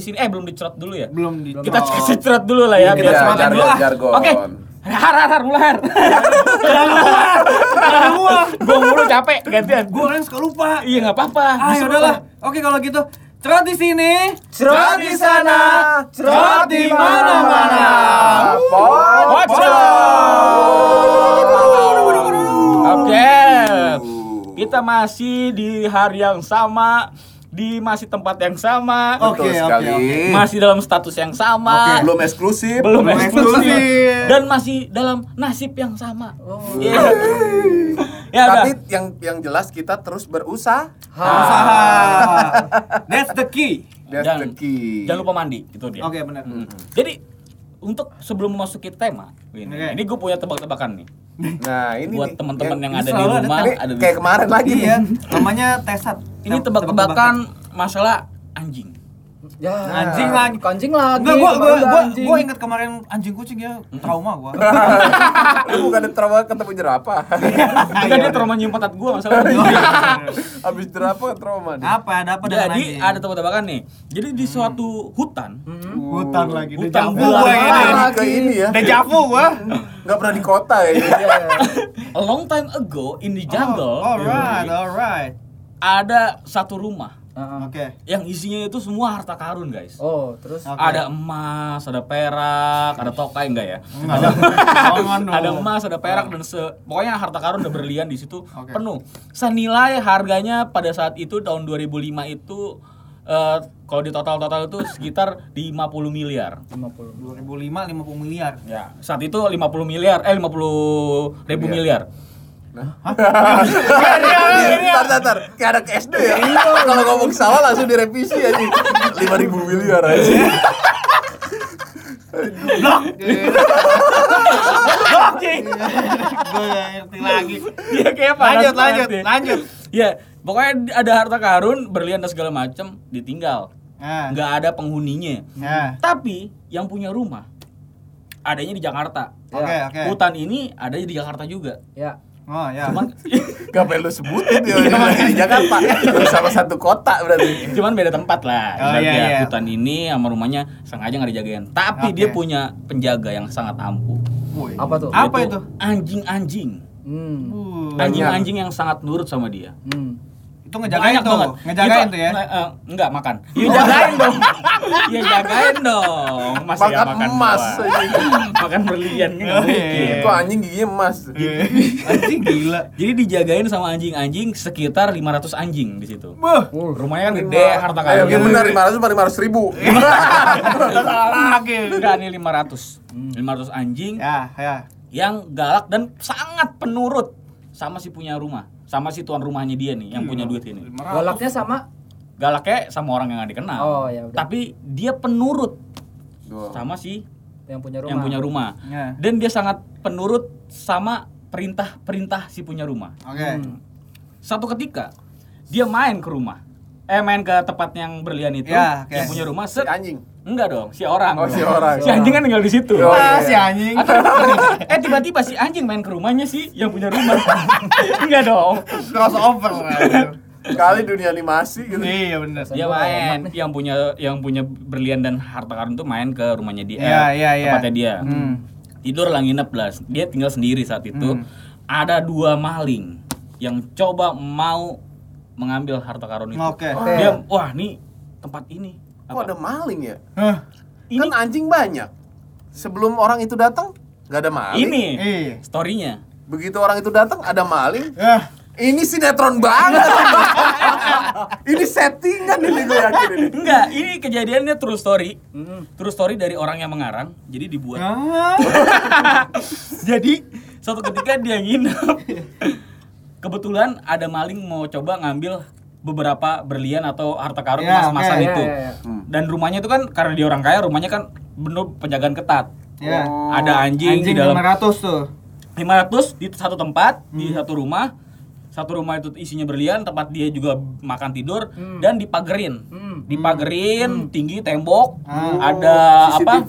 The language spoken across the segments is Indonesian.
di sini eh belum dicerot dulu ya. Belum di Kita kasih cerot dulu lah ya. Kita semangat dulu. Jargon. Oke. Har har har mulai har. gua. Gua mulu capek gantian. Gua orang suka lupa. Iya nggak apa-apa. Ah, ya udahlah. Oke kalau gitu. Cerot di sini, Cerot di sana, cerot di mana-mana. Oke. Kita masih di hari yang sama, di masih tempat yang sama, Oke, oke, sekali. oke. masih dalam status yang sama. Belum eksklusif. belum Belum eksklusif eksklusif. dan masih dalam nasib yang sama. Oh. Iya. ya udah. Tapi yang yang jelas kita terus berusaha. Usaha. That's the key. That's Jangan- the key. Jangan lupa mandi, itu dia. Oke, benar. Jadi untuk sebelum memasuki tema, ini, Oke. ini gue punya tebak-tebakan nih. Nah, ini buat teman-teman yang, ini ada di ada rumah, ada di kayak kemarin lagi Iya, nih. namanya tesat. Ini tebak-tebakan masalah anjing. Ya, Anjing lagi. Anjing lagi. Enggak, gua gua kemarin gua, anjing. gua inget kemarin anjing kucing ya, trauma gua. Lu bukan trauma ketemu jerapah. Enggak dia trauma nyium pantat gue masalah. Habis jerapah trauma nih. apa ada apa dengan Jadi ada tebak-tebakan nih. Jadi di suatu hutan, hutan lagi. Hutan Dejavu belakang. gua ini. Lagi. Ke ini ya. Dejavu gua. Nggak pernah di kota ya. Iya. a long time ago in the jungle, Oh, alright, alright. ada satu rumah Heeh. Oke. yang isinya itu semua harta karun, guys. Oh, terus Oke. Ada emas, ada perak, ada tokai enggak ya? Ada jangan dong. ada emas, ada perak dan se pokoknya harta karun ada berlian di situ Oke. penuh. Senilai harganya pada saat itu tahun 2005 itu eh, kalau di total-total itu sekitar 50 miliar. 50. 2005 50 miliar. Ya, saat itu 50 miliar, eh 50 ribu miliar. Ntar, ntar, ntar. Kayak anak SD ya. Kalau ngomong salah langsung direvisi aja. 5000 miliar aja. Oke. Gua nggak ngerti lagi. Iya kayak apa? Lanjut, lanjut, lanjut. Ya, pokoknya ada harta karun, berlian dan segala macam ditinggal. Nah. Nggak ada penghuninya. Nah. Tapi yang punya rumah adanya di Jakarta. Oke, oke. Hutan ini adanya di Jakarta juga. Ya. Oh, ya. Cuman Gak perlu sebutin dia di Jakarta. Sama satu kota berarti. cuman beda tempat lah. Oh, iya, iya. Hutan ini sama rumahnya sengaja nggak dijagain. Tapi Oke. dia punya penjaga yang sangat ampuh. Woi. Apa tuh? Apa itu? Anjing-anjing. Hmm. Uh, Anjing-anjing yang sangat nurut sama dia. Hmm. Itu ngejagain Banyak tuh. banget. Ngejagain Itu- tuh ya. eh, enggak makan. Iya jagain dong. Iya jagain dong. Masih ya Makan makan emas makan berlian nggak Oh, iya, mungkin. iya. Itu anjing giginya emas. Anjing gila. Jadi dijagain sama anjing-anjing sekitar 500 anjing di situ. Buh. Rumahnya kan gede, harta karun. oke benar 500 sama 500 ribu. Salah lagi. Enggak nih 500. 500 anjing Ya, ya. yang galak dan sangat penurut sama si punya rumah, sama si tuan rumahnya dia nih yang punya duit ini. Galaknya sama Galaknya sama orang yang gak dikenal. Oh, ya udah. Tapi dia penurut Tuh. sama si yang punya rumah. yang punya rumah. Ya. Dan dia sangat penurut sama perintah-perintah si punya rumah. Oke. Hmm. Satu ketika dia main ke rumah. Eh main ke tempat yang berlian itu, Ya, oke. yang punya rumah Si set. anjing. Enggak dong, si orang. Oh, dong. si orang. Si anjing kan tinggal di situ. Oh, Ah, iya. si anjing. eh tiba-tiba si anjing main ke rumahnya sih yang punya rumah. Enggak dong. Crossover. Kali dunia animasi gitu. Iya benar. Dia main yang punya yang punya berlian dan harta karun tuh main ke rumahnya dia. Iya, iya, iya. Tempatnya dia. Hmm. Tidur lah nginep lah. Dia tinggal sendiri saat itu. Hmm. Ada dua maling yang coba mau mengambil harta karun itu. Oke. Oke. Dia wah nih tempat ini. Kok ada maling ya? Hah. Ini Kan anjing banyak. Sebelum orang itu datang nggak ada maling. ini Iya. storynya. Begitu orang itu datang ada maling. Ah. Ini sinetron banget. ini settingan ini gue yakin ini. Enggak, ini kejadiannya true story. Hmm. True story dari orang yang mengarang. Jadi dibuat. Ah. Jadi suatu ketika dia nginep. Kebetulan ada maling mau coba ngambil beberapa berlian atau harta karun Ya, emas-emasan oke, itu. ya, ya, ya. Hmm. Dan rumahnya itu kan karena dia orang kaya, rumahnya kan penuh penjagaan ketat. Ya. Oh. Ada anjing, Anjing di dalam 500 tuh. 500 di satu tempat, Hmm. di satu rumah. Satu rumah itu isinya berlian, tempat dia juga makan tidur Hmm. dan dipagerin. Dipagerin, tinggi tembok, Ah. ada apa?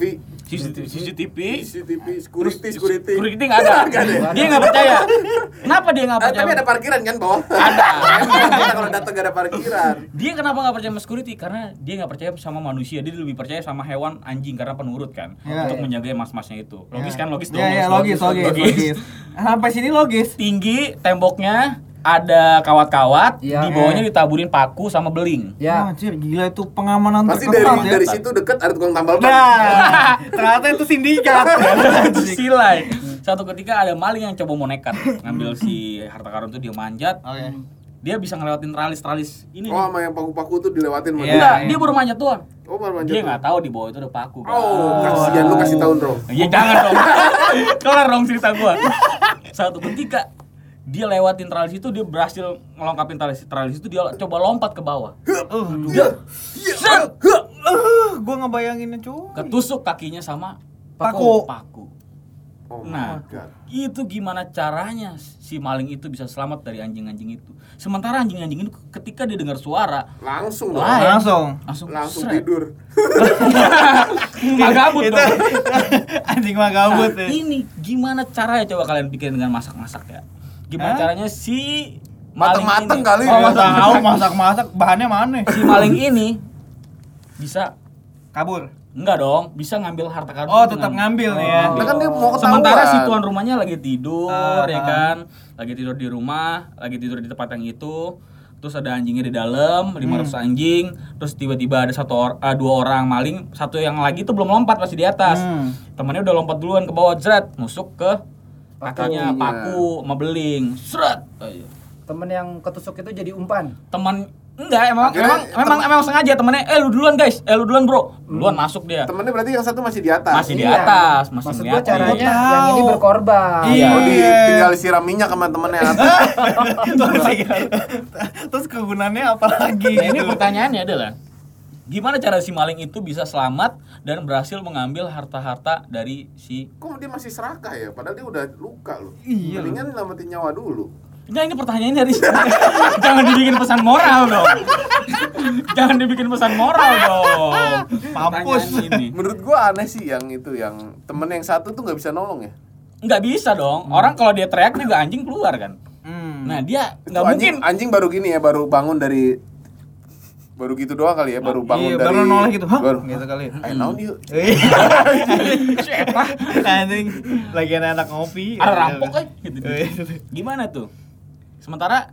CCTV. CCTV, CCTV CCTV, security, security. security nggak ada. Ya? Dia nggak percaya. Kenapa dia nggak Ah, percaya? tapi ada parkiran kan bawah? Ada. Kita kalau datang gak ada parkiran. Dia kenapa nggak percaya sama security? Karena dia nggak percaya sama manusia. Dia lebih percaya sama hewan anjing karena penurut kan Ya. untuk menjaga mas-masnya itu. Logis kan? Logis dong. Ya, ya, logis, logis, logis. Sampai sini logis. Tinggi temboknya ada kawat-kawat, Iya. di bawahnya ditaburin paku sama beling. Ya. Ya. Anjir, gila itu pengamanan Pasti dari ya. dari situ deket ada tukang tambal ban. Nah, ternyata itu sindikat. Silai. Satu ketika ada maling yang coba mau nekat ngambil si harta karun itu dia manjat. Oke. Dia bisa ngelewatin tralis-tralis ini. Oh, sama yang paku-paku tuh dilewatin Iya, dia. Enggak, iya. dia baru manjat doang. Oh, baru manjat. Dia tuh. nggak tahu di bawah itu ada paku. kan. Oh, kasihan lu kasih tahu, Bro. Ya jangan dong. Kelar dong cerita gua. Satu ketika dia lewatin tralis itu dia berhasil ngelengkapin tralis tralis itu dia coba lompat ke bawah. Uh, uh, gua ngebayanginnya cuy. Ketusuk kakinya sama Paku. paku. Oh, Nah, itu gimana caranya si maling itu bisa selamat dari anjing-anjing itu? Sementara anjing-anjing itu ketika dia dengar suara langsung. Lain. Langsung. langsung Langsung seret. tidur. Magabut Itu dong. anjing mah gabut Nah, ya. ini gimana caranya coba kalian pikirin dengan masak-masak ya? Gimana Hah? caranya si maling Mateng-mateng ini- kali. Oh, ya. tahu masak-masak bahannya mana? si maling ini bisa Kabur. enggak dong, bisa ngambil harta karun. Oh, itu tetap ngam- ngambil nih ya. Nah, kan dia mau ketahuan. Sementara si tuan rumahnya lagi tidur Ah, ya kan, lagi tidur di rumah, lagi tidur di tempat yang itu. Terus ada anjingnya di dalam, 500 Hmm. anjing. Terus tiba-tiba ada satu or, ah, dua orang maling, satu yang lagi tuh belum lompat masih di atas. Hmm. Temannya udah lompat duluan ke bawah, jret, nusuk ke kakinya Pakunya. paku sama beling. Seret. Oh, iya. Temen yang ketusuk itu jadi umpan. Teman enggak emang Akhirnya emang memang emang sengaja temennya eh lu duluan guys eh lu duluan bro duluan masuk dia Temennya berarti yang satu masih di atas. masih di Iya. atas masih Maksud gua caranya tahu. yang ini berkorban. Iya. Oh, di tinggal siram minyak sama temennya atas. Terus kegunaannya apa lagi? Nah, ini pertanyaannya adalah gimana cara si maling itu bisa selamat dan berhasil mengambil harta-harta dari si Kok dia masih serakah ya? Padahal dia udah luka loh. Iya. Mendingan nyelamatin nyawa dulu. Nah ini pertanyaannya dari jangan dibikin pesan moral dong. jangan dibikin pesan moral dong. Mampus. Ini. Menurut gua aneh sih yang itu yang temen yang satu tuh nggak bisa nolong ya. Nggak bisa dong. Orang kalau dia teriak juga anjing keluar kan. Hmm. Nah dia nggak mungkin. anjing, anjing baru gini ya, baru bangun dari baru gitu doang kali ya, baru bangun iya, dari baru noleh gitu. Hah? Baru, Gitu kali. Ayo naon yuk. Siapa? Anjing lagi anak ngopi. Ada rampok eh gitu. Gimana tuh? Sementara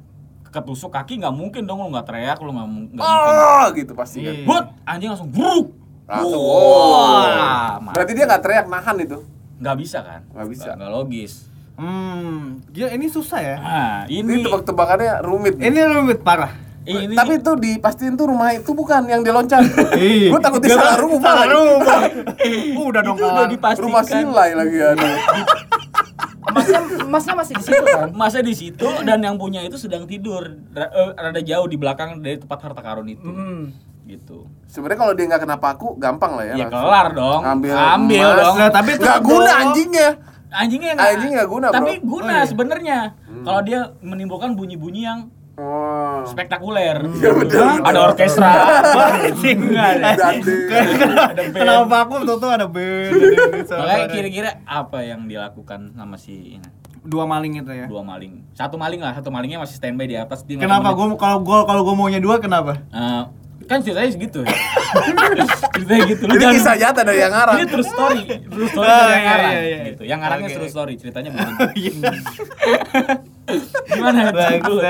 ketusuk kaki nggak mungkin dong lu nggak teriak lu nggak nggak mungkin. Oh, gitu pasti kan. Iya. But anjing langsung buruk. Langsung. Wah, Oh. Berarti dia nggak teriak nahan itu. nggak bisa kan? Nggak bisa. Nggak logis. Hmm, gila ini susah ya. Nah, Ini ini tebak-tebakannya rumit. nih. Ini rumit parah. Ini Tapi itu dipastiin tuh rumah itu bukan yang dia loncat. Iya. Gue takut dia salah rumah. Salah lagi. rumah. Udah dong udah dipastikan. Rumah silai lagi ada. Emasnya, emasnya masih di situ kan? Masa di situ dan yang punya itu sedang tidur eh, rada jauh di belakang dari tempat harta karun itu. Hmm. Gitu. Sebenarnya kalau dia nggak kena paku, gampang lah ya. Ya, langsung. kelar dong. Ambil, Ambil emas. dong. Nah, tapi Nggak guna dong. anjingnya. Anjingnya Anjing nggak guna, bro. Tapi guna Oh, iya. sebenarnya. Kalau dia menimbulkan bunyi-bunyi yang Oh. spektakuler. Iya, bener. Ada orkestra. Band. Kenapa aku tuh tuh ada band. Makanya kira-kira apa yang dilakukan sama si ini? dua maling itu ya. dua maling. Satu maling lah, satu malingnya masih standby di atas dia. Kenapa ngomongnya, gua kalau gua kalau gua maunya dua kenapa? eh, kan ceritanya segitu. ceritanya gitu. Lu Ini jangan- kisah nyata dari yang ngarang. Ini true story, true story Oh, dari yang iya, ngarang. iya, iya. Gitu. Yang ngarangnya true story, ceritanya bukan. Iya. Gimana? Bagus.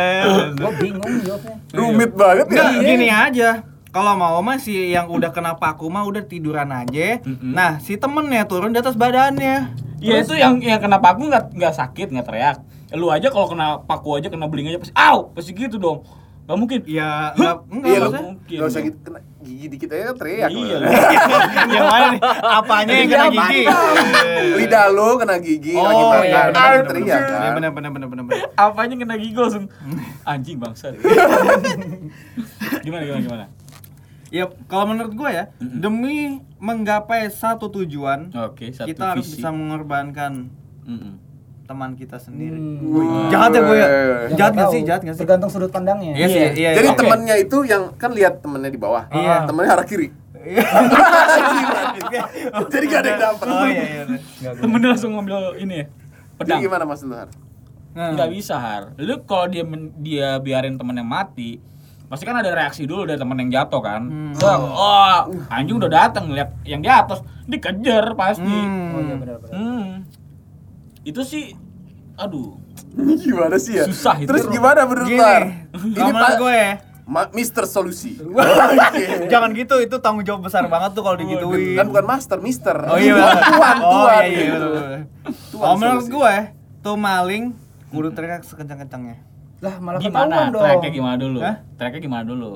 Gue bingung jawabnya. Rumit banget ya. Enggak, gini aja. Kalau mau mah si yang udah kena paku mah udah tiduran aja. Nah, si temennya turun di atas badannya. Ya itu yang yang kena paku nggak nggak sakit nggak teriak. Lu aja kalau kena paku aja kena beling aja pasti, aw, pasti gitu dong. Gak mungkin. Ya enggak enggak Iya mungkin. Gak usah gitu kena gigi dikit aja kan teriak. Iya. yang mana nih? Apanya yang kena gigi? Lidah lu kena gigi Oh, lagi makan iya, kan bener. teriak Iya kan. benar benar benar benar benar. Apanya kena gigi langsung anjing bangsa. gimana gimana gimana? Ya, kalau menurut gue ya, demi menggapai satu tujuan, Oke, satu kita harus visi. bisa mengorbankan Mm-mm. Teman kita sendiri. Hmm. Wih, jahat ya gue ya? Wih. Jahat nggak gak tahu. sih? Jahat gak sih? Tergantung sudut pandangnya. Iya sih, iya. Jadi iya. temennya itu yang kan lihat temennya di bawah. Iya. Temennya arah kiri. Jadi gak ada yang dapat. Oh iya iya. Temennya langsung ngambil ini ya. Jadi Pedang. gimana Mas Luhar? Nah. Nggak bisa har. Lu kalau dia dia biarin temennya mati, pasti kan ada reaksi dulu dari temen yang jatuh kan. Hmm. Bang, oh, anjing udah datang lihat yang di atas, dikejar pasti. Hmm. Oh iya benar-benar. Hmm. Itu sih aduh. Gimana sih ya? Susah itu. Terus gimana menurut Gini, Luhar? Ini Pak gue ya. Ma- Mister Solusi. Oke. Jangan gitu, itu tanggung jawab besar banget tuh kalau digituin. Kan bukan master, Mister. Oh iya, tuan, tuan, Oh iya iya betul. Tuan Oh menurut gue tuh maling kudu teriak sekencang-kencangnya. Lah malah Gimana? ketahuan dong. Tracknya gimana dulu? Hah? Tracknya gimana dulu?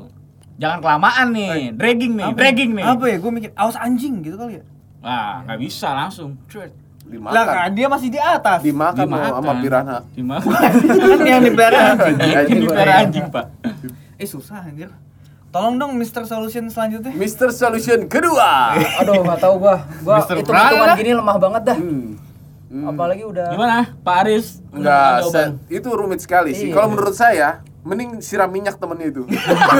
Jangan kelamaan nih, dragging nih, Apa? dragging nih. Apa ya? Gue mikir awas anjing gitu kali ya. Wah, nggak bisa langsung. Cret. Dimakan. Lah kan dia masih di atas. Dimakan loh Dimakan. sama piranha. Dimakan. kan yang dipelihara anjing. Ini pelihara anjing, Pak. Eh susah anjir. Tolong dong Mr. Solution selanjutnya. Mister Solution kedua. Aduh nggak tahu gua. Gua Mr. Prada. hitungan gini lemah banget dah. Hmm. Hmm. Apalagi udah. Gimana, Pak Aris? Enggak, itu rumit sekali sih. Iya. Kalau menurut saya, mending siram minyak temennya itu.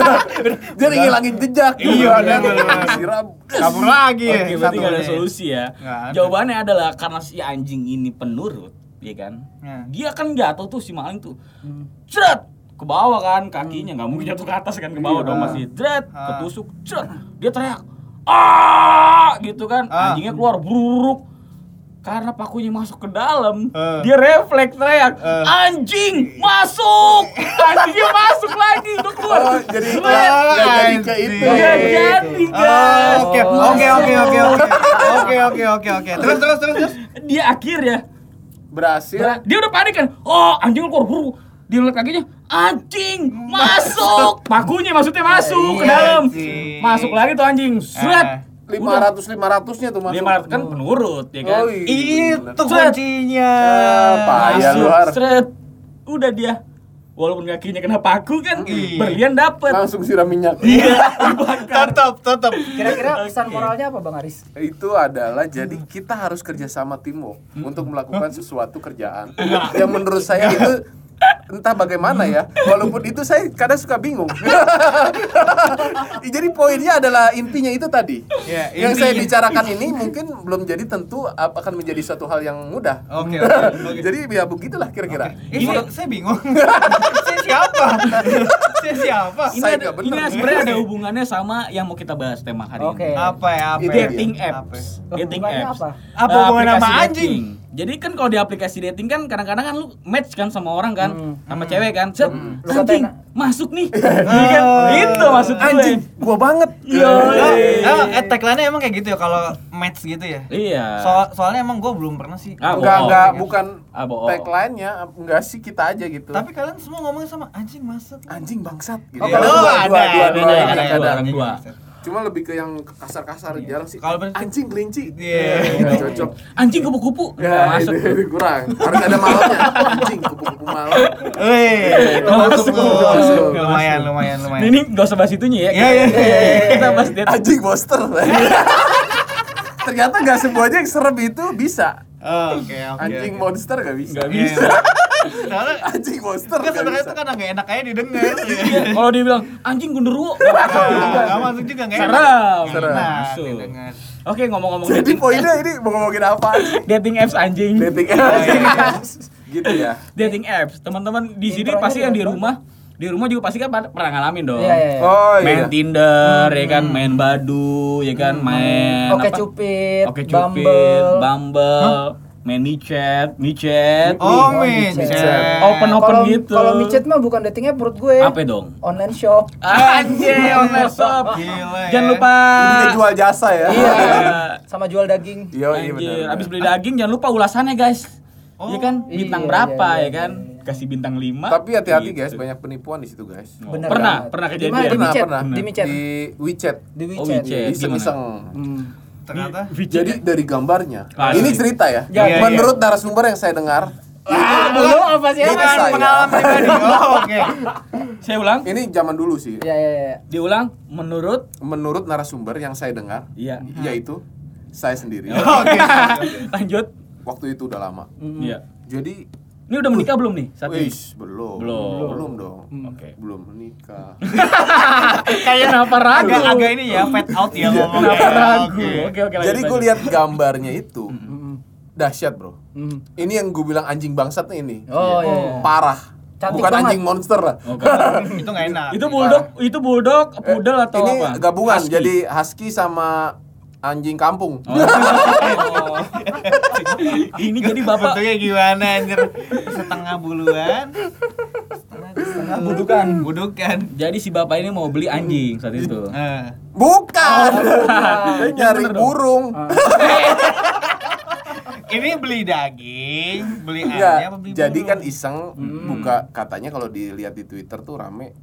Jadi ngilangin jejak. Iya, Kan? benar. Siram. Kabur lagi ya. Oke, berarti nggak ada solusi ya. Ada. Jawabannya adalah karena si anjing ini penurut, ya kan? Nah. Dia kan jatuh tuh si maling tuh. Cret ke bawah kan kakinya nggak mungkin jatuh ke atas kan ke bawah Iya. dong masih cret Ah. ketusuk cret dia teriak ah gitu kan Ah. anjingnya keluar buruk karena pakunya masuk ke dalam Eh. dia refleks teriak Eh. anjing masuk anjingnya masuk lagi udah keluar Oh, jadi nggak jadi ke itu. Nggak jadi guys Oke, oke, oke, oke, oke. Oke, oke, oke, oke. Terus, terus, terus, terus. dia akhirnya Berhasil. Ber- dia udah panik kan oh anjing keluar buru dia ngeliat kakinya anjing masuk pakunya maksudnya masuk ke Iya, dalam masuk lagi tuh anjing seret Eh. Lima ratus lima ratusnya tuh masuk. lima kan penurut ya kan Oh, iya. Itu Cret. kuncinya. Ya masuk luar? seret udah dia walaupun kakinya kena paku kan Iya. berlian dapet Langsung siram minyak. iya dibakar Tetap, tetap. Kira-kira pesan Oke. moralnya apa Bang Aris? itu adalah jadi kita harus kerjasama teamwork untuk melakukan sesuatu kerjaan yang menurut saya itu entah bagaimana ya walaupun itu saya kadang suka bingung jadi poinnya adalah intinya itu tadi Ya, yang saya bicarakan ini mungkin belum jadi tentu akan menjadi suatu hal yang mudah Oke, oke, oke. jadi ya begitulah kira-kira Eh, saya, saya bingung. saya siapa? Saya siapa? ini Saya ada, bener. ini sebenarnya ada hubungannya sama yang mau kita bahas tema hari Oke. ini Apa ya? Apa Itu ya? dating Apa ya? apps dating hubungannya apps apa? Apa aplikasi sama dating. anjing? jadi kan kalau di aplikasi dating kan kadang-kadang kan lu match kan sama orang kan Hmm. sama cewek kan set Lu anjing masuk nih Iya kan Oh, itu maksud gue anjing gua banget Iya. Oh, emang, eh, tagline-nya emang kayak gitu ya kalau match gitu ya? iya Soal, soalnya emang gue belum pernah sih. Ah, enggak bohong. enggak bukan Ah, tagline-nya enggak sih kita aja gitu Tapi kalian semua ngomongnya sama anjing masuk. anjing bangsat gitu Oh, Ya, kalau- dua, Oh, dua, ada, dua, ada, dua, ada, dua, ada, ada, ada. dua. Cuma lebih ke yang kasar-kasar jarang sih. Kalau anjing kelinci. Iya. Nggak cocok. anjing kupu-kupu Ya, masuk itu kurang. Harus ada malamnya. Anjing kupu-kupu malam. Wih, itu Masuk. Lumayan, lumayan, lumayan. Ini gak usah bahas itunya ya Iya, iya, iya, iya. kita bahas dating Anjing monster. Ternyata nggak semuanya yang serem itu bisa. Oh, Oke, oke. Anjing oke. monster nggak bisa. nggak Iya. bisa Soalnya Anjing monster nggak sebenarnya itu kan agak enak aja didengar. Iya, kalau dia bilang anjing genderuwo nggak masuk Enggak masuk juga enggak enak. Serem. Serem. Nah, Masuk. Oke ngomong-ngomong Jadi dating, poinnya ini mau ngomongin apa dating apps anjing. Dating Oh, iya. apps. gitu ya. Dating apps. Teman-teman di sini pasti yang di rumah, di rumah juga pasti kan pernah ngalamin dong. Iya, iya, iya. Oh Main iya. Tinder, ya kan, main Badu, ya kan, main Oke apa? Cupid, Oke Bumble. Cupid, Bumble, main micet, micet. Oh, Oh, micet. micet. Open-open Kalau- gitu. Kalau micet mah bukan datingnya perut gue. Apa dong? Online shop. Anjir, online shop. Gila ya. Jangan lupa. Ini jual jasa ya. Iya. Sama jual daging. Iya, iya benar. abis beli daging jangan lupa ulasannya guys. Oh, Iya kan? Bintang iya, berapa iya, ya iya, kan? iya, iya. Kasih bintang 5. Tapi hati-hati guys, banyak penipuan di situ guys. Bener pernah, banget. pernah Di kejadian. Di Pernah, micet. pernah. Di micet. Di WeChat. Di Oh, WeChat. WeChat. Iseng-iseng. Hmm. Ternyata Jadi dari gambarnya. Ah, ini cerita ya. Iya, iya. Menurut narasumber yang saya dengar, Ah, dulu apa sih? Bukan saya. pengalaman pribadi. Oh, oke. Saya ulang, ini zaman dulu sih. Iya, iya, iya. diulang menurut Menurut narasumber yang saya dengar, Iya. yaitu saya sendiri. Oke. lanjut. Waktu itu udah lama. Iya. Jadi Ini udah menikah belum nih ini? Wis, belum. Belum. Belum dong. Oke. Belum menikah. Kayak kenapa ragu? Agak agak ini ya fade out ya ngomongnya. Kenapa ragu? Oke. Oke Jadi gue lihat gambarnya itu dahsyat bro. Hmm. Ini yang gue bilang anjing bangsat nih ini. Oh, iya, iya. Parah. Cantik Bukan banget. anjing monster lah. Oke. Itu nggak enak. Itu bulldog, itu bulldog, poodle atau ini apa? gabungan Husky. jadi husky sama anjing kampung. Oh. ini jadi bapak Bentuknya gimana anjir? Setengah buluan. Setengah budukan. budukan. Jadi si bapak ini mau beli anjing saat itu. Eh. Bukan. Oh, Dia nyari burung. Ah. Ini beli daging, beli ayam apa beli Jadi burung? kan iseng buka katanya kalau dilihat di Twitter tuh rame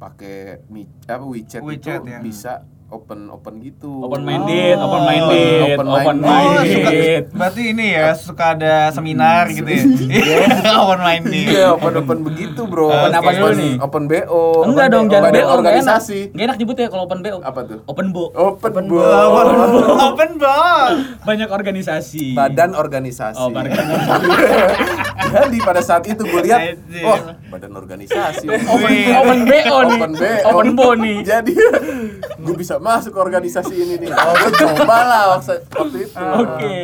pakai apa WeChat, WeChat, itu ya. bisa open open gitu. Open minded, open minded, Open open minded. Oh, suka, minded. berarti ini ya suka ada seminar gitu ya. Open minded. Iya, open open begitu, Bro. Open apa dulu nih? Open BO. Enggak Open dong, BO. jangan BO, nggak enak. organisasi. Nggak enak nyebut ya kalau open BO. Apa tuh? Open bo. Open, Open BO. Open bar. Banyak organisasi. Badan organisasi. Oh, badan. Jadi pada saat itu gue lihat, wah, badan organisasi. Open, open BO nih. Open BO. Open bo nih. Jadi gue bisa masuk ke organisasi ini nih. Oh, gue coba lah waktu, itu. Oke.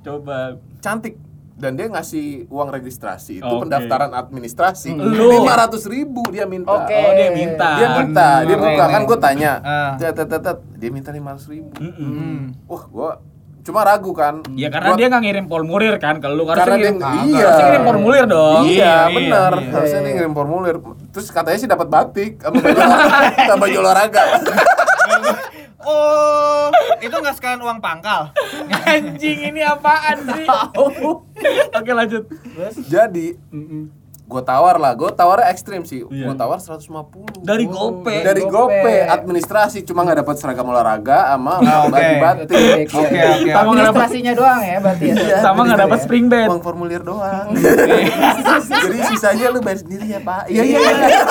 Coba. Cantik. Dan dia ngasih uang registrasi itu Oke. pendaftaran administrasi Lu. lima ratus ribu dia minta. Oke. Oh, dia minta. Dia minta, dia Keren, buka kan gue tanya, Ah. tet, tet, tet, tet. dia minta lima ratus ribu. Mm-mm. Hmm. Wah, gue cuma ragu kan. Ya karena Gua- dia nggak ngirim formulir kan. Kalau lu karena dia ngirim, iya. harusnya ngirim formulir dong. Iya, Iya, benar. iya. Harusnya dia ngirim formulir. Terus katanya sih dapat batik sama baju olahraga. Oh, itu nggak sekalian uang pangkal. Anjing ini apaan sih? Oke lanjut. Jadi, gue tawar lah. Gue tawarnya ekstrim sih. Iya. Gue tawar 150. Dari GoPay. dari Gope. GoPay administrasi cuma nggak dapat seragam olahraga sama Ah, oke. baju batik. Batik. Oke, Iya. nggak dapat Administrasinya doang ya berarti ya. Iya, sama nggak dapat administrasi. spring bed. Uang formulir doang. Jadi sisanya lu bayar sendiri ya Pak. Iya iya. iya.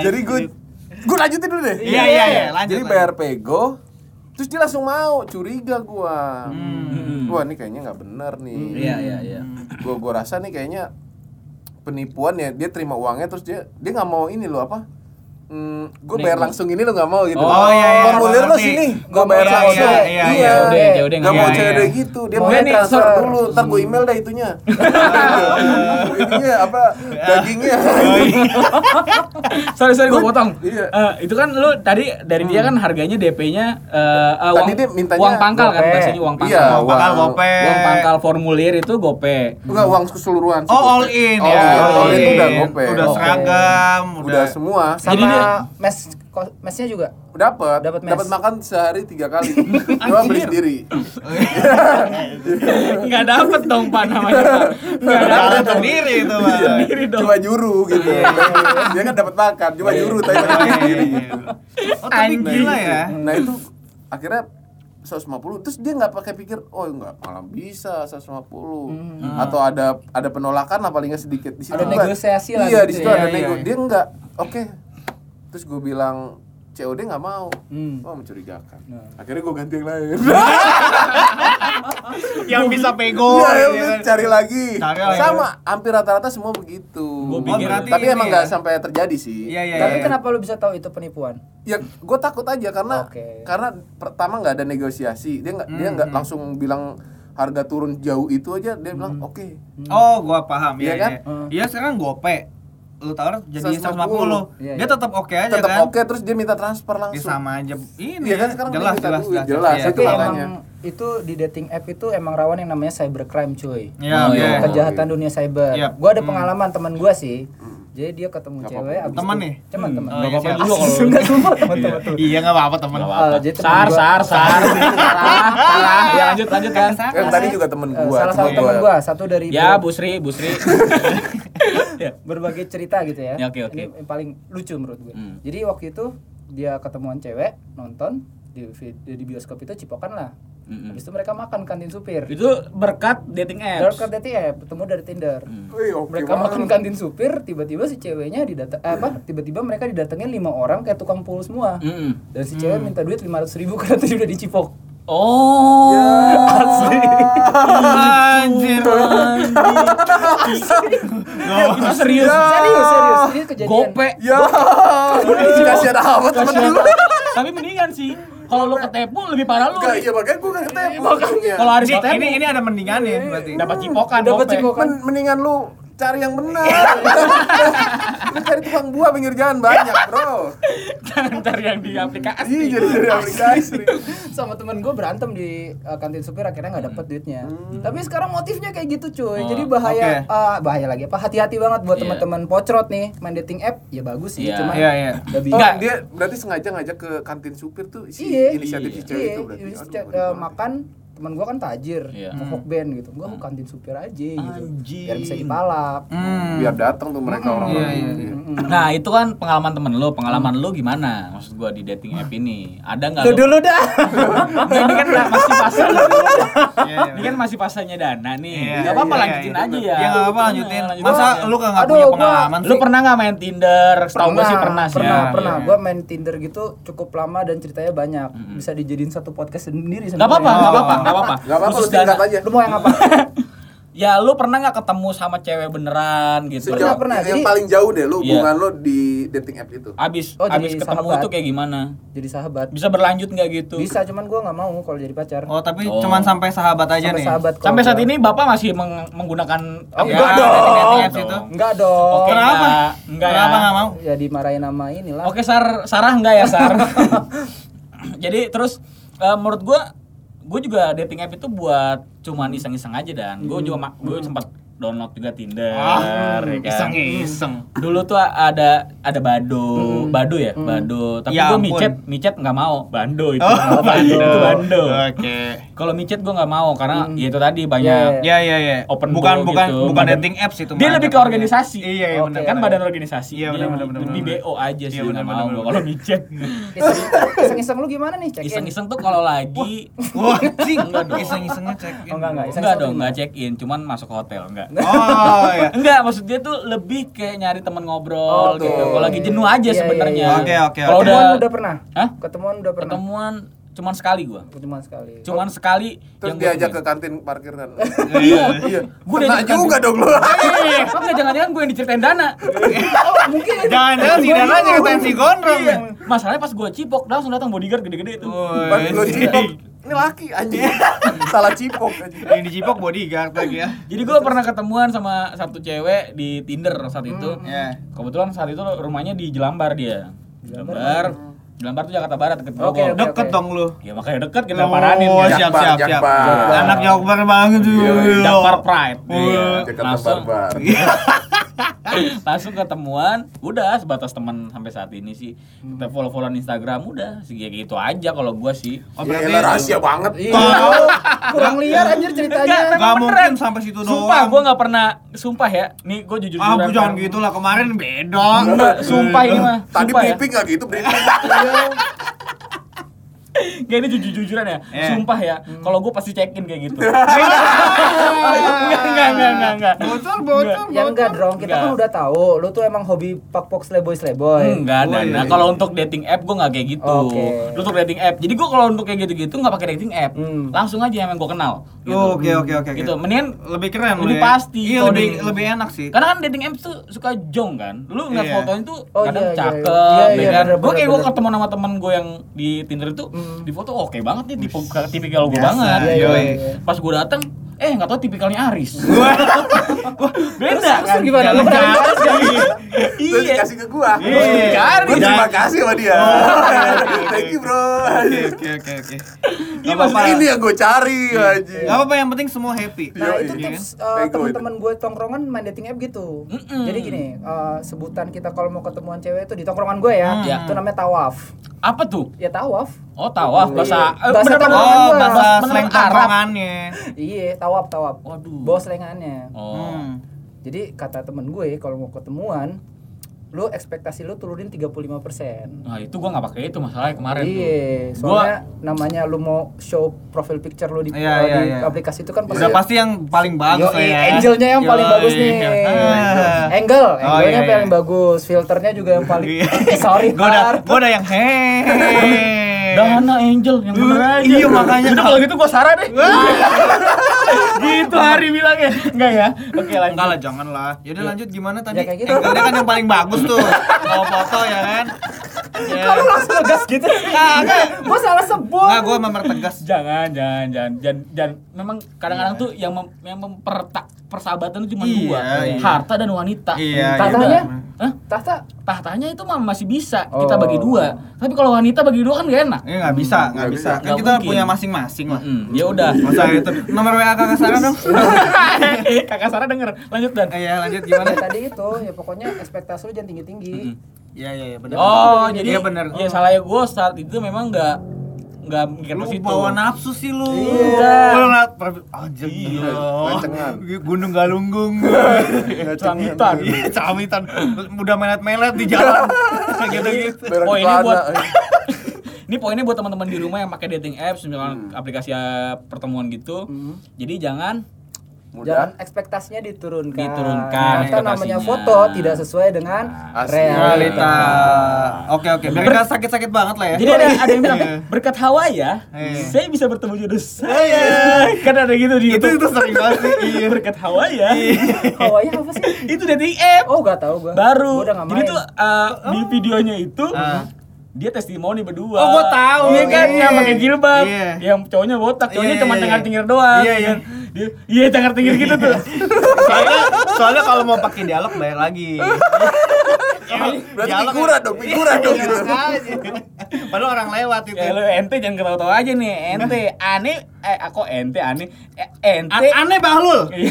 Jadi gue gue lanjutin dulu deh. Iya, iya, iya, lanjut, Jadi bayar pego, terus dia langsung mau, curiga gua. Hmm. Ini kayaknya nggak bener nih. Iya iya iya. Gua gua rasa nih kayaknya penipuan ya. Dia terima uangnya terus dia dia nggak mau ini loh apa? Hmm, gue bayar langsung ini lo nggak mau gitu. Oh, iya, iya, Formulir lo sini, gue bayar mau langsung. iya, iya, iya. Udah, ya udah Gak nggak mau Iya, cewek iya. gitu, dia Mau transfer dulu, ntar gue email dah itunya. Itunya apa? Dagingnya. sorry sorry gue Gua- potong. iya. Eh, itu kan lu tadi dari dia kan harganya DP-nya eh eh, Tadi uang, dia mintanya uang pangkal kan Gope. bahasanya uang pangkal. Iya, Uang pangkal uang- gope. Uang pangkal formulir itu gope. Enggak uang keseluruhan. Oh, all in ya. all in udah gope. Udah seragam, Udah udah semua. Sama Dia- mes mesnya juga. Dapat, Dapat dapat makan sehari tiga kali. Cuma beli sendiri. Enggak dapet dong Pak namanya. Enggak jalan dapet. sendiri itu, Pak. Sendiri dong. Cuma juru gitu. Dia kan dapat makan, cuma juru tapi Oh, makan iya, sendiri. iya. Oh, tapi Anjing. gila ya. Nah itu akhirnya 150 terus dia nggak pakai pikir oh enggak malah bisa 150 atau ada ada penolakan lah palingnya sedikit di situ Ada gua- negosiasi lah iya gitu di situ ya. ada Iya, nego iya. dia enggak oke terus gue bilang COD nggak mau Hmm. oh mencurigakan akhirnya gue ganti yang lain Yang bisa pego. Iya, ya gitu udah, kan. cari lagi Cari lagi. sama hampir rata-rata semua begitu Gua Oh, pikir- berarti tapi emang ya. nggak sampai terjadi sih Iya, iya, Tapi iya. kenapa lu bisa tahu itu penipuan? ya gue takut aja karena Oke. karena pertama nggak ada negosiasi dia nggak dia nggak langsung bilang harga turun jauh itu aja dia bilang oke Oh, gua paham Iya ya. kan? Iya, sekarang gope. Lu tawar jadi 150. 150. Iya, Dia iya. tetap oke aja tetap kan? oke terus dia minta transfer Ya, langsung sama aja. Ini Iya kan, sekarang jelas, dia minta jelas, duit, jelas, jelas. Iya. Itu makanya. emang itu di dating app itu emang rawan yang namanya cybercrime cuy. Iya, Oh, iya. Kejahatan dunia cyber. Iya. Gua ada Hmm. pengalaman teman gua sih. Jadi dia ketemu Nggak cewek abis Teman nih? Teman teman. Oh, Nggak iya, apa-apa juga kalau Enggak sumpah teman-teman tuh. Iya, enggak apa-apa, teman. Apa-apa. jadi Sar, sar, sar. Salah, salah. Ya lanjut, lanjut kan. yang tadi juga temen Eh, gua salah satu teman gua, satu dari Ya, Busri, Busri. Ya. berbagai cerita gitu ya. Ya, oke, oke. Ini yang paling lucu menurut gue. Hmm. Jadi waktu itu dia ketemuan cewek nonton di di bioskop itu cipokan lah. Habis itu mereka makan kantin supir. Itu berkat dating apps. Dari dating app, ketemu dari Tinder. Wih, oke mereka banget. makan kantin supir, tiba-tiba si ceweknya didata eh, apa? Tiba-tiba mereka didatengin lima orang kayak tukang pul semua. Mm-mm. Dan si cewek minta duit 500 ribu karena tadi udah dicipok. Oh, asli. Anjir. Itu serius. Serius, serius. Ini kejadian. Gope. Ya, kasihan amat temen lu. Tapi mendingan sih. Kalau lu ketipu lebih parah lu. Enggak, iya makanya gue gak ketemu. makanya. Kalau Aris Ini, ketipu ini ini ada mendingannya berarti. dapat cipokan, Dapat cipokan. Men- mendingan lu cari yang benar. lu cari tukang buah pinggir jalan banyak, Bro. Jangan cari yang di aplikasi. Iya, jadi dari aplikasi. sama temen gue berantem di uh, kantin supir akhirnya nggak dapet duitnya tapi sekarang motifnya kayak gitu cuy Oh, jadi bahaya oke. uh, bahaya lagi apa hati-hati banget buat Iya. teman-teman pocrot nih main dating app ya bagus sih Iya. cuma Iya, iya. lebih Oh, Enggak. dia berarti sengaja ngajak ke kantin supir tuh si iya inisiatif si cewek iya, itu berarti. iya, Aduh, uh, banget. makan teman gue kan tajir Iya. mau band gitu gue ke kantin supir aja gitu Anjing. biar bisa dipalak Hmm. biar datang tuh mereka orang-orang Iya, iya, gitu. Nah, itu kan pengalaman temen lu. Pengalaman lu gimana? Maksud gua di dating app ini. Ada nggak lu lu? dulu dah Nah, ini kan masih Iya, iya. Ini kan masih fasenya dana nih. Iya, Gak apa-apa iya, lanjutin iya. aja ya. Ya enggak apa-apa lanjutin. Lanjutin Masa kagak Aduh, punya gua- pengalaman sih? Lu pernah nggak main Tinder? Setahu gua sih pernah sih. pernah pernah Iya. gue main Tinder gitu cukup lama dan ceritanya banyak bisa dijadiin satu podcast sendiri Gak apa-apa, sebenarnya. gak apa-apa, gak apa-apa. Gak apa-apa lu Khusus dana. singkat aja. lu mau yang apa Ya lu pernah nggak ketemu sama cewek beneran gitu? Sejauh pernah, yang jadi- paling jauh deh lu Iya. hubungan lu di dating app itu. Abis, Oh, jadi abis ketemu sahabat. tuh kayak gimana? jadi sahabat Bisa berlanjut nggak gitu? bisa cuman gue nggak mau kalau jadi pacar Oh, tapi Oh. cuman sampai sahabat aja sampai nih. sahabat kalau Sampai saat gua- ini bapak masih meng- menggunakan Oh, ya, enggak dong. dating apps itu. enggak dong Oke, Kenapa? enggak, enggak ya. Kenapa nggak mau? ya dimarahin nama inilah Oke Sar, Sarah enggak ya Sar? Jadi terus eh, menurut gua gue juga dating app itu buat cuman iseng-iseng aja dan. Gue juga ma- gue sempat download juga Tinder Ah, ya kan? iseng-iseng. Dulu tuh ada ada Bado, Bado ya, Bado. Tapi Ya gue micet, micet nggak mau, Bando itu. Oh, Bando. itu Bando. Oke. Kalau micet gue nggak mau karena ya itu tadi banyak Ya ya ya. Open bukan bo bukan gitu. bukan Badan- dating apps itu. Dia lebih ke organisasi. Iya iya benar. kan badan organisasi. Iya, benar, benar, lebih. BO aja sih Iya, nggak mau gua kalau micet. Iseng- iseng-iseng lu gimana nih check in Iseng-iseng tuh kalau lagi Wah, dong. Iseng-isengnya check in. Oh, enggak, enggak. enggak dong, enggak check in, cuman masuk hotel, enggak. Oh, ya. Enggak, maksud dia tuh lebih kayak nyari teman ngobrol Oke. gitu. Kalau lagi jenuh aja Iya, iya, sebenarnya. iya. Oke, oke, Kalau oke. udah ketemuan udah pernah Hah? ketemuan udah pernah ketemuan cuman sekali gua. ketemuan sekali Cuman sekali Terus yang gua diajak ke kantin parkiran. Iya. Iya. Gua ke juga kantin. dong lu. Eh, enggak jangan-jangan gue yang diceritain Dana. oh mungkin Jangan-jangan si Dana ceritain si Gondrong. Iya. Masalahnya pas gua cipok langsung datang bodyguard gede-gede itu. Pas lu cipok. Ini laki anjing. Salah cipok anjing. Yang dicipok bodyguard lagi ya. Jadi gue pernah ketemuan sama satu cewek di Tinder saat itu. Ya. Kebetulan saat itu rumahnya di Jelambar dia. Jelambar. Jelambar tuh Jakarta Barat deket Oke, Bogor. oke. Deket dong lu. Ya makanya deket kita paranin Oh, ya. siap siap siap. Jakbar. Anak Jakbar banget tuh. Iya, Jakbar Pride. Iya. Jakarta Langsung barbar. langsung ketemuan, udah sebatas teman sampai saat ini sih. Kita follow-followan Instagram udah sih kayak gitu aja kalau gua sih. Oh, Ya elah, rahasia banget. iya kurang liar anjir ceritanya Enggak, Gak mungkin sampai situ doang. Sumpah gua nggak pernah sumpah ya. Nih gua jujur Ah, bu, jangan gitu lah kemarin beda. Enggak, sumpah ini mah. Tadi ya. briefing nggak gitu briefing. Kayak ini jujur-jujuran ya. Iya. Sumpah ya. Kalau gue pasti check in kayak gitu. enggak, enggak, enggak, enggak, enggak. Bocor, bocor. ya enggak dong kita kan udah tahu lu tuh emang hobi pak pok sleboy sleboy Enggak, Oh, dan iya, nah, iya. kalau untuk dating app gue nggak kayak gitu. Lu untuk dating app. Jadi gue kalau untuk kayak gitu-gitu nggak pakai dating app. Hmm. Langsung aja yang gue kenal. Gitu. Oh, Oke oke oke. Gitu. Mendingan lebih keren lebih ya. pasti Iya lebih dating- lebih enak sih. Karena kan dating app tuh suka jong kan. Lu ngeliat Iya. fotonya tuh Oh, kadang cakep, iya. Iya, ya iya, kan. bener, Gue kayak gue ketemu sama temen gue yang di Tinder itu di foto oke banget nih tipe tipikal gue banget. iya, Yoi. iya, iya. Pas gue dateng eh nggak tahu tipikalnya Aris. Wah, Beda terus gimana? Lu Aris. Terus Iya. dikasih ke gua. Iya. Gua terima kasih sama dia. Thank you, Bro. Oke oke oke oke. Iya, Gak apa-apa. Ini yang gue cari anjing. Gak apa-apa yang penting semua happy. Nah Yoi. itu Iya tips kan? uh, Bego teman-teman gue tongkrongan main dating app gitu. Jadi gini, uh, sebutan kita kalau mau ketemuan cewek itu di tongkrongan gue ya, Hmm. itu namanya tawaf. Apa tuh? Ya tawaf. Oh tawaf bahasa Iya. eh, Bahasa bener-bener- tongkrongan Oh, bahasa slang tongkrongannya. Iya, tawaf tawaf. Waduh. Bawa selengannya. Oh. Hmm. Jadi kata temen gue kalau mau ketemuan, lu ekspektasi lu turunin 35%. Nah, itu gua nggak pakai itu masalahnya kemarin tuh. Iya, soalnya namanya lu mau show profile picture lu di, Iya, iya, di iya. aplikasi itu kan Udah pasti yang paling bagus Yo, lah ya. angelnya yang paling Yoi. bagus nih. Ah. Angle, Oh, angle-nya iya, iya. paling bagus, filternya juga yang paling sorry. Gua udah gua udah yang hehehe. Dana Angel yang bener aja. Iya, makanya. Udah kalau gitu gua Sarah deh. gitu Hari bilangnya. Enggak ya? Oke lanjut. Enggak lah, jangan lah. Yaudah lanjut gimana tadi? Ya, kayak gitu. Angle-nya kan yang paling bagus tuh. Mau foto ya kan? Ya. Kalau langsung ngegas gitu. Kagak. Gua salah sebut. Enggak, gua memang tegas. Jangan, jangan, jangan, jangan, jangan. Memang kadang-kadang tuh yang mem, yang mempertak persahabatan itu cuma Iya, dua, iya. harta dan wanita. Iya, Tatanya? Hah? Tahta Tahtanya itu mah masih bisa kita Oh. bagi dua. Tapi kalau wanita bagi dua kan gak enak. Iya nggak bisa, nggak Nggak bisa. Kan kita mungkin. punya masing-masing lah. Mm, ya udah. Masa itu nomor WA kakak Sarah dong. Kakak Sarah denger. Lanjut dan. Iya lanjut gimana? Tadi itu ya pokoknya ekspektasi lu jangan tinggi-tinggi. Iya iya iya benar. Oh, jadi iya benar. Ya salah ya gue saat itu memang nggak nggak mikir ke situ. bawa nafsu sih lu. Iya. Lu ngeliat anjir Iya. gila. Gancengan. Gunung Galunggung. Cuangitan. Iya, camitan. Udah melet-melet di jalan. Gitu-gitu. Oh, ini buat ini poinnya buat teman-teman di rumah yang pakai dating apps misalkan aplikasi uh, pertemuan gitu. Jadi jangan Mudah. Jangan ekspektasinya diturunkan. Diturunkan Karena namanya foto tidak sesuai dengan Asli. realita. Realita. Oke oke. Biar nggak sakit-sakit banget lah ya. Jadi ada ada yang bilang Iya. berkat Hawa ya, Iya. saya bisa bertemu jodoh saya. Kan ada gitu di Itu YouTube. itu sering banget sih. Iya. berkat Hawa ya. Hawanya apa sih? itu dating app Oh, gak tahu gua. baru. Gua udah nggak Jadi tuh uh, di videonya itu Ah. dia testimoni berdua. Oh, gua tahu. Iya kan, Iya. yang pakai jilbab, Iya. yang cowoknya botak, cowoknya Iya, cuma iya, cengar-cengir doang. Iya, iya. Dia, iya cengar-cengir gitu tuh. Soalnya soalnya kalau mau pakai dialog bayar lagi. Berarti Dialog- figuran dong, figuran dong Iya, gitu. makanya. Padahal orang lewat itu. Ya lu ente jangan ketawa-tawa aja nih, ente aneh eh aku ente aneh eh, ente A- aneh Bahlul. Iya,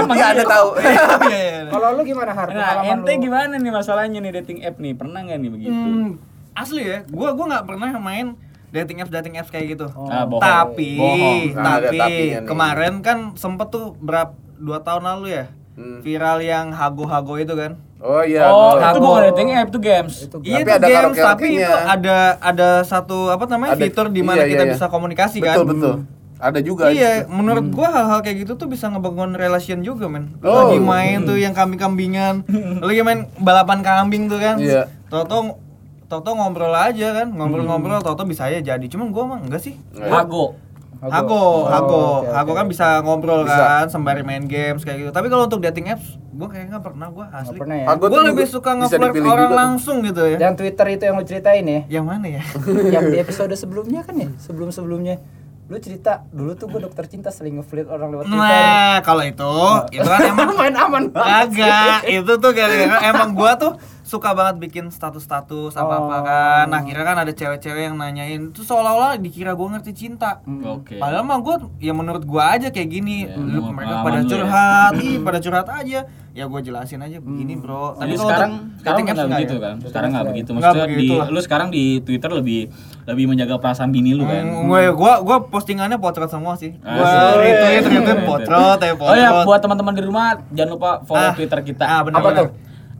emang Iya, ada iya. tahu. Iya, iya, iya. Kalau lu gimana Har? Nah, ente lu? gimana nih masalahnya nih dating app nih? Pernah nggak nih begitu? Hmm, asli ya, gua gua nggak pernah main dating apps dating apps kayak gitu. Oh. Ah, bohong. Tapi, Bohong. Nah, ada tapi nih. kemarin kan sempet tuh berapa dua tahun lalu ya Hmm. viral yang hago-hago itu kan. Oh iya. oh, betul. itu bukan dating app, itu games. Itu Iya Tapi itu ada games, karaoke-nya. tapi itu ada ada satu apa namanya Ada- fitur di mana iya, kita iya, bisa iya. komunikasi Betul, kan. betul. Ada juga. Iya, gitu. menurut gua hal-hal kayak gitu tuh bisa ngebangun relation juga, men. Oh. Lagi main tuh yang kambing-kambingan, lagi main balapan kambing tuh kan. Iya. Toto Toto ngobrol aja kan, ngobrol-ngobrol Toto bisa aja jadi. Cuman gua mah enggak sih. Hago. Hago, Oh, Hago, oke. Hago kan bisa ngobrol Bisa. kan sembari main games kayak gitu. Tapi kalau untuk dating apps, gua kayaknya nggak pernah gua Nggak asli. pernah ya. Tuh lebih suka nge-flirt orang juga langsung gitu ya. Yang Twitter itu yang lu ceritain ya. Yang mana ya? yang di episode sebelumnya kan ya, sebelum-sebelumnya. Lu cerita dulu tuh gue dokter cinta sering ngeflirt orang lewat Twitter. Nah, kalau itu, itu kan emang main aman banget. Kagak, itu tuh gara-gara emang gua tuh suka banget bikin status-status apa-apa Oh. kan. Nah, kira kan ada cewek-cewek yang nanyain, itu seolah-olah dikira gua ngerti cinta. Oke. Padahal mah gua ya menurut gua aja kayak gini. Iya, Lu- mereka pada lu ya. curhat, ih pada curhat aja. Ya gua jelasin aja begini, Bro. Tapi kalau sekarang untuk sekarang dating nggak begitu ya? kan? Sekarang nggak begitu. Maksudnya di begitu lah. lu sekarang di Twitter lebih lebih menjaga perasaan bini lu kan? Hmm, gue gua gua postingannya potret semua sih. Gua Asik. retweet retweet potret ya potret. Oh ya, buat teman-teman di rumah jangan lupa follow Ah, Twitter kita. ah, benar, Apa tuh?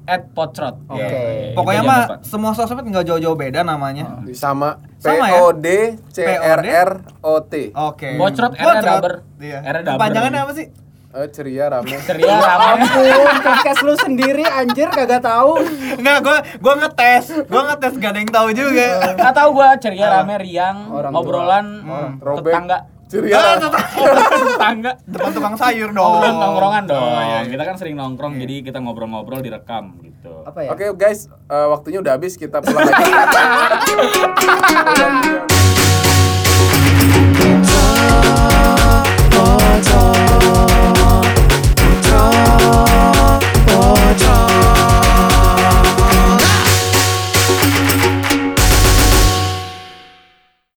At Potrot. Oke. Ya, Pokoknya itu mah jangan lupa. semua sosmed nggak jauh-jauh beda namanya. Sama P Sama ya? O D C R R O T. Oke. Bocrot, R-nya Bocrot. double. Iya. R-nya double. Panjangannya apa sih? Eh, ceria rame. ceria ramai. Ampun, podcast lu sendiri anjir kagak tahu. Enggak, gua gua ngetes. Gua ngetes gak ada yang tahu juga. Nggak tahu gua ceria rame riang Orang obrolan Robek. tetangga Curiara. Ah, tetangga depan tukang sayur dong. Nongkrong nongkrongan dong. Oh, iya, iya. Kita kan sering nongkrong iya. jadi kita ngobrol-ngobrol direkam gitu. Apa ya? Oke, guys, eh, waktunya udah habis kita pulang aja. Oh.